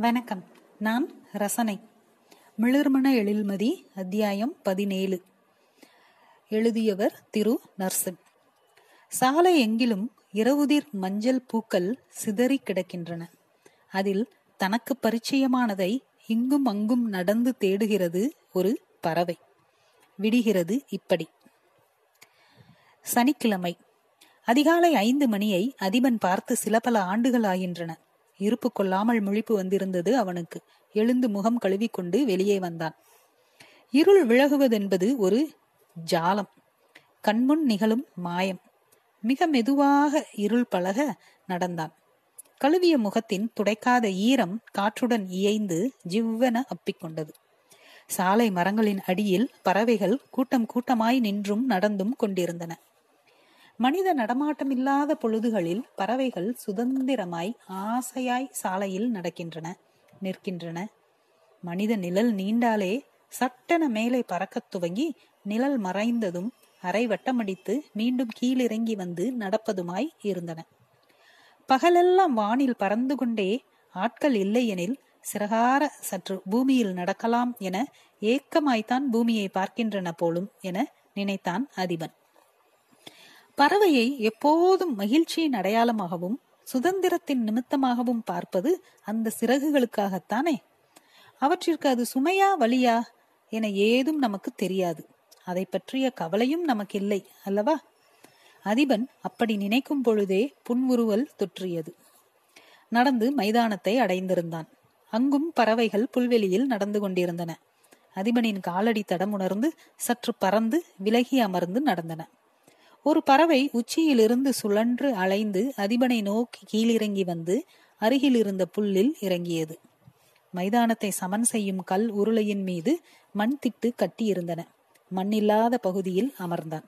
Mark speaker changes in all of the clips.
Speaker 1: வணக்கம். நான் ரசனை. மிளிர்மண எழில்மதி அத்தியாயம் பதினேழு. எழுதியவர் திரு. நர்சன் சாலை எங்கிலும் இரவுதிர் மஞ்சள் பூக்கள் சிதறி கிடக்கின்றன. அதில் தனக்கு பரிச்சயமானதை இங்கும் அங்கும் நடந்து தேடுகிறது ஒரு பறவை. விடுகிறது இப்படி. சனிக்கிழமை. அதிகாலை ஐந்து மணியை அதிபன் பார்த்து சில பல ஆண்டுகள் ஆகின்றன. இருப்பு கொள்ளாமல் முழிப்பு வந்திருந்தது அவனுக்கு. எழுந்து முகம் கழுவிக்கொண்டு வெளியே வந்தான். இருள் விலகுவதென்பது ஒரு ஜாலம். கண்முன் நிகழும் மாயம். மிக மெதுவாக இருள் பழக நடந்தான். கழுவிய முகத்தின் துடைக்காத ஈரம் காற்றுடன் இயைந்து ஜிவ்வென அப்பிக்கொண்டது. சாலை மரங்களின் அடியில் பறவைகள் கூட்டம் கூட்டமாய் நின்றும் நடந்தும் கொண்டிருந்தன. மனித நடமாட்டம் இல்லாத பொழுதுகளில் பறவைகள் சுதந்திரமாய் ஆசையாய் சாலையில் நடக்கின்றன நிற்கின்றன. மனித நிழல் நீண்டாலே சட்டென மேலே பறக்கத் துவங்கி நிழல் மறைந்ததும் அரை வட்டமடித்து மீண்டும் கீழிறங்கி வந்து நடப்பதுமாய் இருந்தன. பகலெல்லாம் வானில் பறந்து கொண்டே ஆட்கள் இல்லையெனில் சிறகார சற்று பூமியில் நடக்கலாம் என ஏக்கமாய்த்தான் பூமியை பார்க்கின்றன போலும் என நினைத்தான் அதிபன். பறவையை எப்போதும் மகிழ்ச்சியின் அடையாளமாகவும் சுதந்திரத்தின் நிமித்தமாகவும் பார்ப்பது அந்த சிறகுகளுக்காகத்தானே? அவற்றிற்கு அது சுமையா வழியா என ஏதும் நமக்கு தெரியாது. அதை பற்றிய கவலையும் நமக்கு இல்லை அல்லவா? அதிபன் அப்படி நினைக்கும் பொழுதே புன்முறுவல் தொற்றியது. நடந்து மைதானத்தை அடைந்திருந்தான். அங்கும் பறவைகள் புல்வெளியில் நடந்து கொண்டிருந்தன. அதிபனின் காலடி தடம் உணர்ந்து சற்று பறந்து விலகி அமர்ந்து நடந்தன. ஒரு பறவை உச்சியிலிருந்து சுழன்று அலைந்து அதிபனை நோக்கி கீழிறங்கி வந்து அருகில் இருந்த புல்லில் இறங்கியது. மைதானத்தை சமன் செய்யும் கல் உருளையின் மீது மண் திட்டு கட்டியிருந்தன. மண்ணில்லாத பகுதியில் அமர்ந்தான்.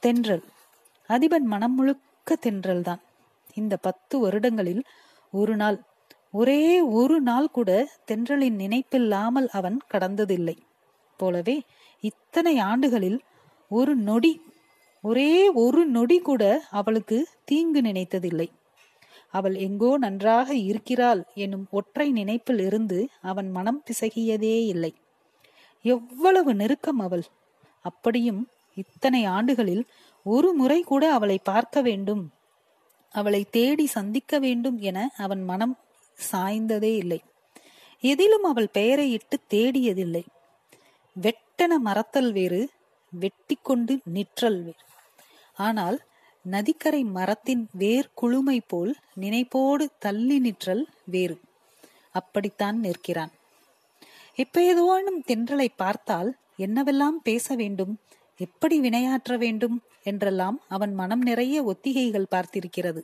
Speaker 1: தென்றல். அதிபன் மனம் முழுக்க தென்றல்தான். இந்த பத்து வருடங்களில் ஒரு நாள் ஒரே ஒரு நாள் கூட தென்றலின் நினைப்பில்லாமல் அவன் கடந்ததில்லை. போலவே இத்தனை ஆண்டுகளில் ஒரு நொடி ஒரே ஒரு நொடி கூட அவளுக்கு தீங்கு நினைத்ததில்லை. அவள் எங்கோ நன்றாக இருக்கிறாள் எனும் ஒற்றை நினைப்பில் இருந்து அவன் மனம் பிசகியதே இல்லை. எவ்வளவு நெருக்கம் அவள். அப்படியும் இத்தனை ஆண்டுகளில் ஒரு முறை கூட அவளை பார்க்க வேண்டும். அவளை தேடி சந்திக்க வேண்டும் என அவன் மனம் சாய்ந்ததே இல்லை. எதிலும் அவள் பெயரை இட்டு தேடியதில்லை. வெட்டன மறத்தல் வேறு வெட்டி கொண்டு நிற்றல் வேறு. ஆனால் நதிக்கரை மரத்தின் வேர் குழுமை போல் நினைப்போடு தள்ளி நிற்றல் வேறு. அப்படித்தான் நிற்கிறான். எப்பேதோனும் தென்றலை பார்த்தால் என்னவெல்லாம் பேச வேண்டும் எப்படி வினையாற்ற வேண்டும் என்றெல்லாம் அவன் மனம் நிறைய ஒத்திகைகள் பார்த்திருக்கிறது.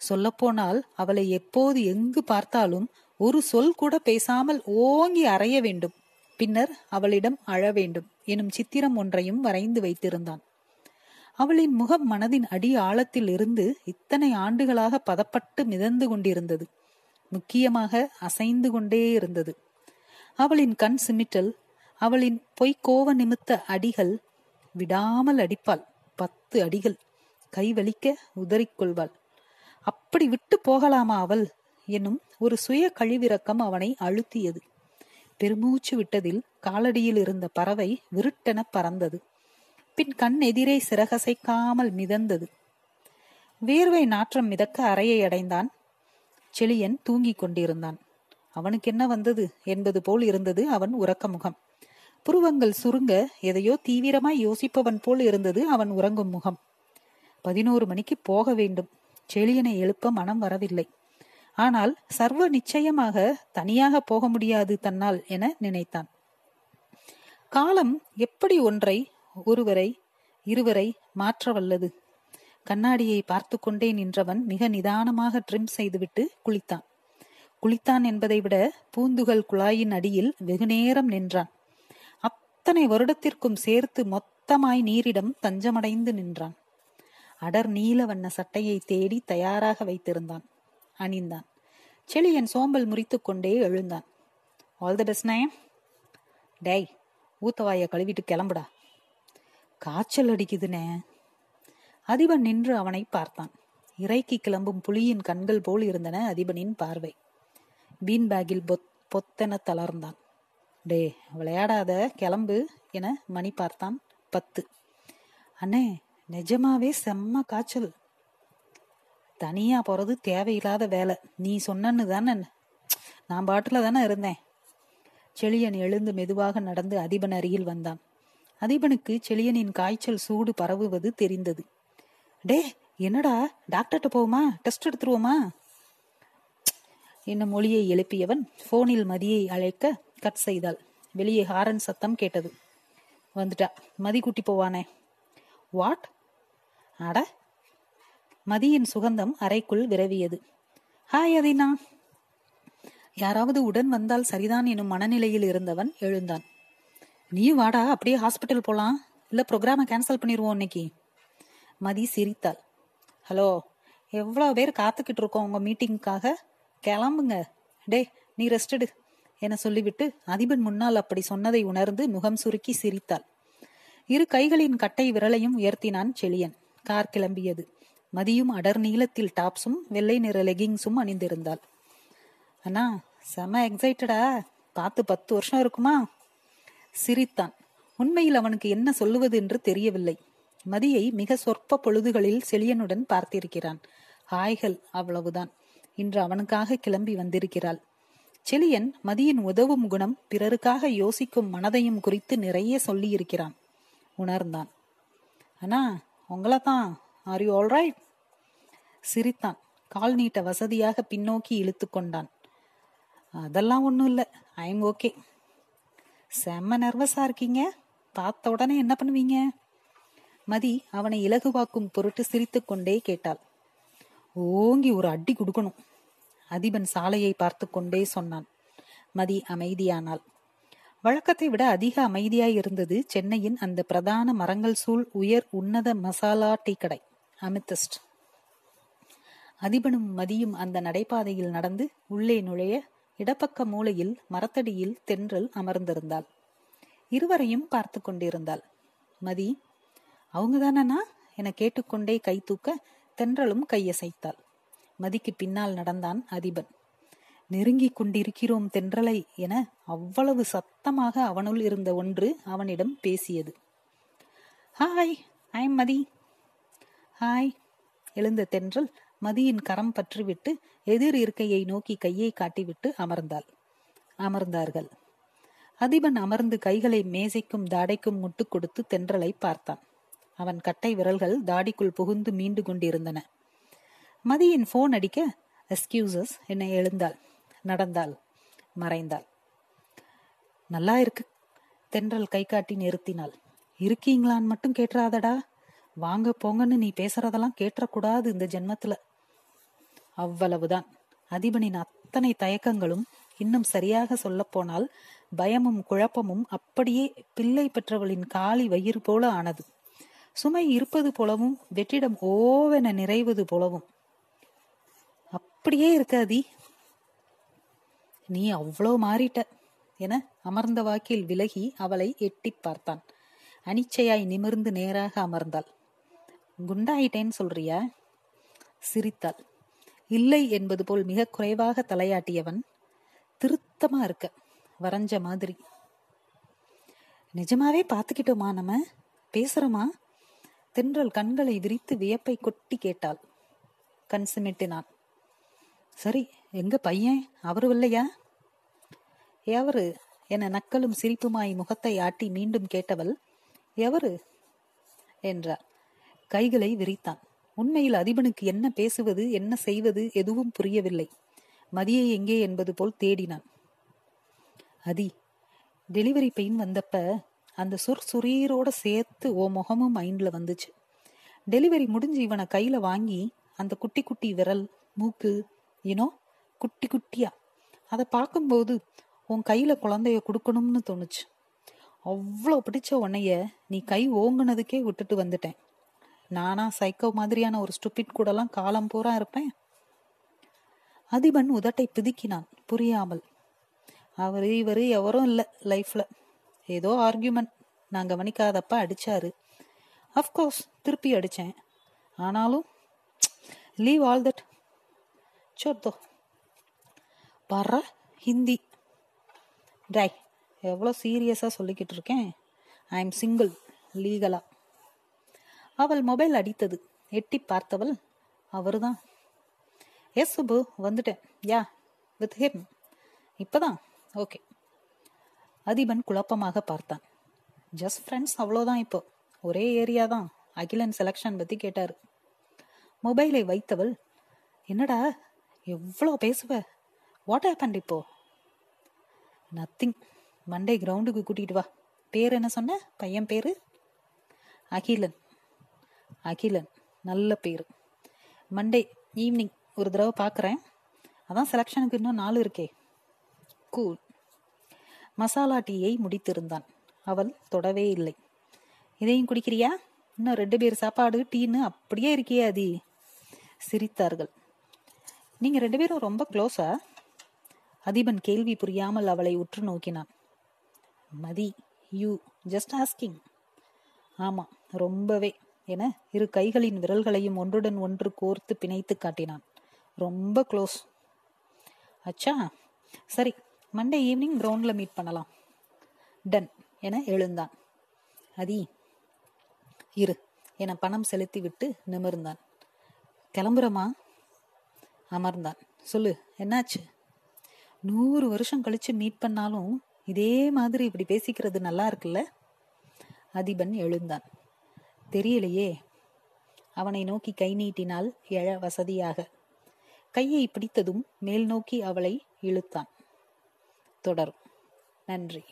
Speaker 1: சொல்லப்போனால் அவளை எப்போது எங்கு பார்த்தாலும் ஒரு சொல் கூட பேசாமல் ஓங்கி அறைய வேண்டும். பின்னர் அவளிடம் அழ வேண்டும் எனும் சித்திரம் ஒன்றையும் வரைந்து வைத்திருந்தான். அவளின் முகம் மனதின் அடி ஆழத்தில் இருந்து இத்தனை ஆண்டுகளாக பதப்பட்டு மிதந்து கொண்டிருந்தது. முக்கியமாக அசைந்து கொண்டே இருந்தது. அவளின் கண் சிமிட்டல் அவளின் பொய்க்கோவ நிமித்த அடிகள் விடாமல் அடிப்பாள் பத்து அடிகள் கை வலிக்க உதறிக்கொள்வாள். அப்படி விட்டு போகலாமா அவள்? என்னும் ஒரு சுய கழிவிறக்கம் அவனை அழுத்தியது. பெருமூச்சு விட்டதில் காலடியில் இருந்த பறவை விருட்டென பறந்தது. பின் கண் எதிரே சிறகசைக்காமல் மிதந்தது. வேர்வை நாற்றம் மிதக்க அறையை அடைந்தான். செழியன் தூங்கிக் கொண்டிருந்தான். அவனுக்கு என்ன வந்தது? என்பது போல் இருந்தது அவன் உறக்க முகம் புருவங்கள் சுருங்க எதையோ தீவிரமாய் யோசிப்பவன் போல் இருந்தது அவன் உறங்கும் முகம். பதினோரு மணிக்கு போக வேண்டும். செழியனை எழுப்ப மனம் வரவில்லை. ஆனால் சர்வ நிச்சயமாக தனியாக போக முடியாது தன்னால் என நினைத்தான். காலம் எப்படி ஒன்றை ஒருவரை இருவரை மாற்ற வல்லது கண்ணாடியை பார்த்து கொண்டே நின்றவன் மிக நிதானமாக ட்ரிம் செய்துவிட்டு குளித்தான். குளித்தான் என்பதை விட பூந்துகள் குழாயின் அடியில் வெகுநேரம் நின்றான். அத்தனை வருடத்திற்கும் சேர்த்து மொத்தமாய் நீரிடம் தஞ்சமடைந்து நின்றான். அடர் நீல வண்ண சட்டையை தேடி தயாராக வைத்திருந்தான். அணிந்தான். செளியன் சோம்பல் முறித்து கொண்டே எழுந்தான். ஆல் த பெஸ்ட் நயம் டேய் ஊத்தவாய கழுவிட்டு கிளம்புடா. காய்ச்சல் அடிக்குதுனே. அதிபன் நின்று அவனை பார்த்தான். இறைக்கு கிளம்பும் புலியின் கண்கள் போல் இருந்தன அதிபனின் பார்வை. பீன் பேக்கில் பொத் பொத்தென தளர்ந்தான். டே விளையாடாத கிளம்பு என மணி பார்த்தான் பத்து. அண்ணே நிஜமாவே செம்ம காய்ச்சல். தனியா போறது தேவையில்லாத வேலை. நீ சொன்னன்னு தானே. நான் பாட்டுல தானே இருந்தேன். செழியன் எழுந்து மெதுவாக நடந்து அதிபன் அருகில் வந்தான். அதிபனுக்கு செழியனின் காய்ச்சல் சூடு பரவுவது தெரிந்தது. டே என்னடா? டாக்டர்கிட்ட போவோமா? டெஸ்ட் எடுத்துருவோமா? என்ன மொழியை எழுப்பியவன் போனில் மதியை அழைக்க கட் செய்தாள். வெளியே ஹாரன் சத்தம் கேட்டது. வந்துட்டா. மதி கூட்டி போவானே. வாட்? அட. மதியின் சுகந்தம் அறைக்குள் விரவியது. Hi Adina. யாராவது உடன் வந்தால் சரிதான் எனும் மனநிலையில் இருந்தவன் எழுந்தான். நீயும் வாடா அப்படியே ஹாஸ்பிட்டல் போலாம். இல்ல ப்ரோக்ராம கேன்சல் பண்ணிடுவோம் இன்னைக்கு. மதி சிரித்தாள். ஹலோ எவ்வளோ பேர் காத்துக்கிட்டு இருக்கோம் உங்க மீட்டிங்க்காக கிளம்புங்க. டே நீ ரெஸ்டடு என சொல்லிவிட்டு அதிபன் முன்னால் அப்படி சொன்னதை உணர்ந்து முகம் சுருக்கி சிரித்தாள். இரு கைகளின் கட்டை விரலையும் உயர்த்தினான் செழியன். கார் கிளம்பியது. மதியும் அடர் நீளத்தில் டாப்ஸும் வெள்ளை நிற லெகிங்ஸும் அணிந்திருந்தாள். அண்ணா செம எக்ஸைட்டடா பார்த்து பத்து வருஷம் இருக்குமா? சிரித்தான். உண்மையில் அவனுக்கு என்ன சொல்லுவது என்று தெரியவில்லை. மதியை மிக சொற்ப பொழுதுகளில் செழியனுடன் பார்த்திருக்கிறான். ஹாய்கள் அவ்வளவுதான். இன்று அவனுக்காக கிளம்பி வந்திருக்கிறாள். செழியன் மதியின் உதவும் குணம் பிறருக்காக யோசிக்கும் மனதையும் குறித்து நிறைய சொல்லியிருக்கிறான். உணர்ந்தான். அண்ணா உங்கள தான் ஆர் யூ ஆல்ரைட் சிரித்தான் கால் நீட்ட வசதியாக பின்னோக்கி இழுத்து கொண்டான். அதெல்லாம் ஒன்றும் இல்லை. ஐ எம் ஓகே செம்ம நர்வஸா இருக்கீங்க. பார்த்த உடனே என்ன பண்ணுவீங்க? மதி அவனை இலகுவாக்கும் பொருட்டு சிரித்து கொண்டே கேட்டாள். ஓங்கி ஒரு அடி கொடுக்கணும். அதிபன் சாலையை பார்த்து கொண்டே சொன்னான். மதி அமைதியானாள். வழக்கத்தை விட அதிக அமைதியாய் இருந்தது சென்னையின் அந்த பிரதான மரங்கள் சூழ் உயர் உன்னத மசாலா டீ கடை அமித்தஸ்ட் அதிபனும் மதியும் அந்த நடைபாதையில் நடந்து உள்ளே நுழைய இடப்பக்க மூலையில் மரத்தடியில் தென்றல் அமர்ந்திருந்தாள். இருவரையும் பார்த்து கொண்டிருந்தாள். மதி அவங்க தானண்ணா என கேட்டுக்கொண்டே கை தூக்க தென்றலும் கையசைத்தாள். மதிக்கு பின்னால் நடந்தான் அதிபன். நெருங்கிக் கொண்டிருக்கிறோம் தென்றலை என அவ்வளவு சத்தமாக அவனுள் இருந்த ஒன்று அவனிடம் பேசியது. Hi I Mathi. ஹாய் எழுந்த தென்றல் மதியின் கரம் பற்றிவிட்டு எதிர் இருக்கையை நோக்கி கையை காட்டிவிட்டு அமர்ந்தாள். அமர்ந்தார்கள். அதிபன் அமர்ந்து கைகளை மேசைக்கும் தாடைக்கும் முட்டு கொடுத்து தென்றலை பார்த்தான். அவன் கட்டை விரல்கள் தாடிக்குள் புகுந்து மீண்டு கொண்டிருந்தன. மதியின் போன் அடிக்க எஸ்கியூசஸ் என்னை எழுந்தாள். நடந்தாள். மறைந்தாள். நல்லா இருக்கு. தென்றல் கை காட்டி நிறுத்தினாள். இருக்கீங்களான்னு மட்டும் கேட்டுறாதடா. வாங்க போங்கன்னு நீ பேசுறதெல்லாம் கேட்டக்கூடாது இந்த ஜென்மத்துல. அவ்வளவுதான். அதிபனின் அத்தனை தயக்கங்களும் இன்னும் சரியாக சொல்லப்போனால் பயமும் குழப்பமும் அப்படியே பிள்ளை பெற்றவளின் காலி வயிறு போல ஆனது. சுமை இருப்பது போலவும் வெற்றிடம் ஓவென நிறைவது போலவும். அப்படியே இருக்காதி நீ அவ்வளோ மாறிட்ட என அமர்ந்த வாக்கில் விலகி அவளை எட்டி பார்த்தான். அனிச்சையாய் நிமிர்ந்து நேராக அமர்ந்தாள். குண்டாயிட்டேன்னு சொல்றியா? சிரித்தாள். இல்லை என்பது போல் மிக குறைவாக தலையாட்டியவன் திருத்தமா இருக்க வரைஞ்ச மாதிரி. நிஜமாவே பாத்துக்கிட்டோமா நம்ம? பேசுறோமா? தென்றல் கண்களை விரித்து வியப்பை கொட்டி கேட்டாள். கண் சிமிட்டினான். சரி எங்க பையன்? அவரு இல்லையா? எவரு? என நக்கலும் சிரிப்புமாய் முகத்தை ஆட்டி மீண்டும் கேட்டவள் எவரு? என்றார் கைகளை விரித்தான். உண்மையில் அதிபனுக்கு என்ன பேசுவது என்ன செய்வது எதுவும் புரியவில்லை. மதியை எங்கே என்பது போல் தேடினான். அதி டெலிவரி பெயின் வந்தப்ப அந்த சுர் சுரீரோட சேர்த்து ஓ முகமும் மைண்ட்ல வந்துச்சு. டெலிவரி முடிஞ்சு இவனை கையில வாங்கி அந்த குட்டி குட்டி விரல் மூக்கு ஏனோ குட்டி குட்டியா அதை பார்க்கும்போது உன் கையில குழந்தைய கொடுக்கணும்னு தோணுச்சு. அவ்வளோ பிடிச்ச உன்னைய நீ கை ஓங்குனதுக்கே விட்டுட்டு வந்துட்டேன். நானா சைக்கோ மாதிரியான ஒரு ஸ்டூபிட் கூடலாம் காலம் பூரா இருப்பேன். அதிபன் உதட்டை பிதுக்கினான் புரியாமல். அவர் இவர் எவரும் இல்லை லைஃப்ல ஏதோ ஆர்கியூமெண்ட் நான் கவனிக்காதப்ப அடிச்சாரு. அஃப்கோர்ஸ் திருப்பி அடிச்சேன். ஆனாலும் லீவ் ஆல் தட் சோர்தோ பாரு ஹிந்தி. டாய் எவ்வளோ சீரியஸாக சொல்லிக்கிட்டு இருக்கேன். ஐ எம் சிங்கிள் லீகலாக அவள் மொபைல் அடித்தது. எட்டி பார்த்தவள் அவருதான். எஸ் சுபு வந்துட்டேன். Yeah with him. இப்பதான். ஓகே. அதிபன் குழப்பமாக பார்த்தான். ஜஸ்ட் ஃப்ரெண்ட்ஸ் அவ்வளோதான் இப்போ. ஒரே ஏரியா தான் அகிலன் செலக்ஷன் பற்றி கேட்டார். மொபைலை வைத்தவள் என்னடா எவ்வளோ பேசுவ? வாட் ஹேப்பன் இப்போ? நத்திங் மண்டே கிரவுண்டுக்கு கூட்டிகிட்டு வா. பேர் என்ன சொன்ன? பையன் பேரு? அகிலன். அகிலன் நல்ல பேர். மண்டே ஈவினிங் ஒரு தடவை பார்க்குறேன் அதான் செலெக்ஷனுக்கு இன்னும் நாலு இருக்கே. கூல் மசாலா டீயை முடித்திருந்தான். அவள் தொடவே இல்லை. இதையும் குடிக்கிறியா? இன்னும் ரெண்டு பேர் சாப்பாடு டீன்னு அப்படியே இருக்கியே அதி. சிரித்தார்கள். நீங்க ரெண்டு பேரும் ரொம்ப க்ளோஸா அதிபன் கேள்வி புரியாமல் அவளை உற்று நோக்கினான். மதி யூ ஜஸ்ட் ஆஸ்கிங் ஆமா ரொம்பவே. என இரு கைகளின் விரல்களையும் ஒன்றுடன் ஒன்று கோர்த்து பிணைத்து காட்டினான். ரொம்ப க்ளோஸ் அச்சா. சரி மண்டே ஈவினிங் கிரவுண்ட்ல மீட் பண்ணலாம். டன் என எழுந்தான். அதி இரு என பணம் செலுத்திவிட்டு நிமிர்ந்தான். கிளம்புறமா? அமர்ந்தான். சொல்லு என்னாச்சு? நூறு வருஷம் கழிச்சு மீட் பண்ணாலும் இதே மாதிரி இப்படி பேசிக்கிறது நல்லா இருக்குல்ல? அதிபன் எழுந்தான். தெரியலையே. அவனை நோக்கி கை நீட்டினால் எழ வசதியாக. கையை பிடித்ததும் மேல் நோக்கி அவளை இழுத்தான். தொடரும். நன்றி.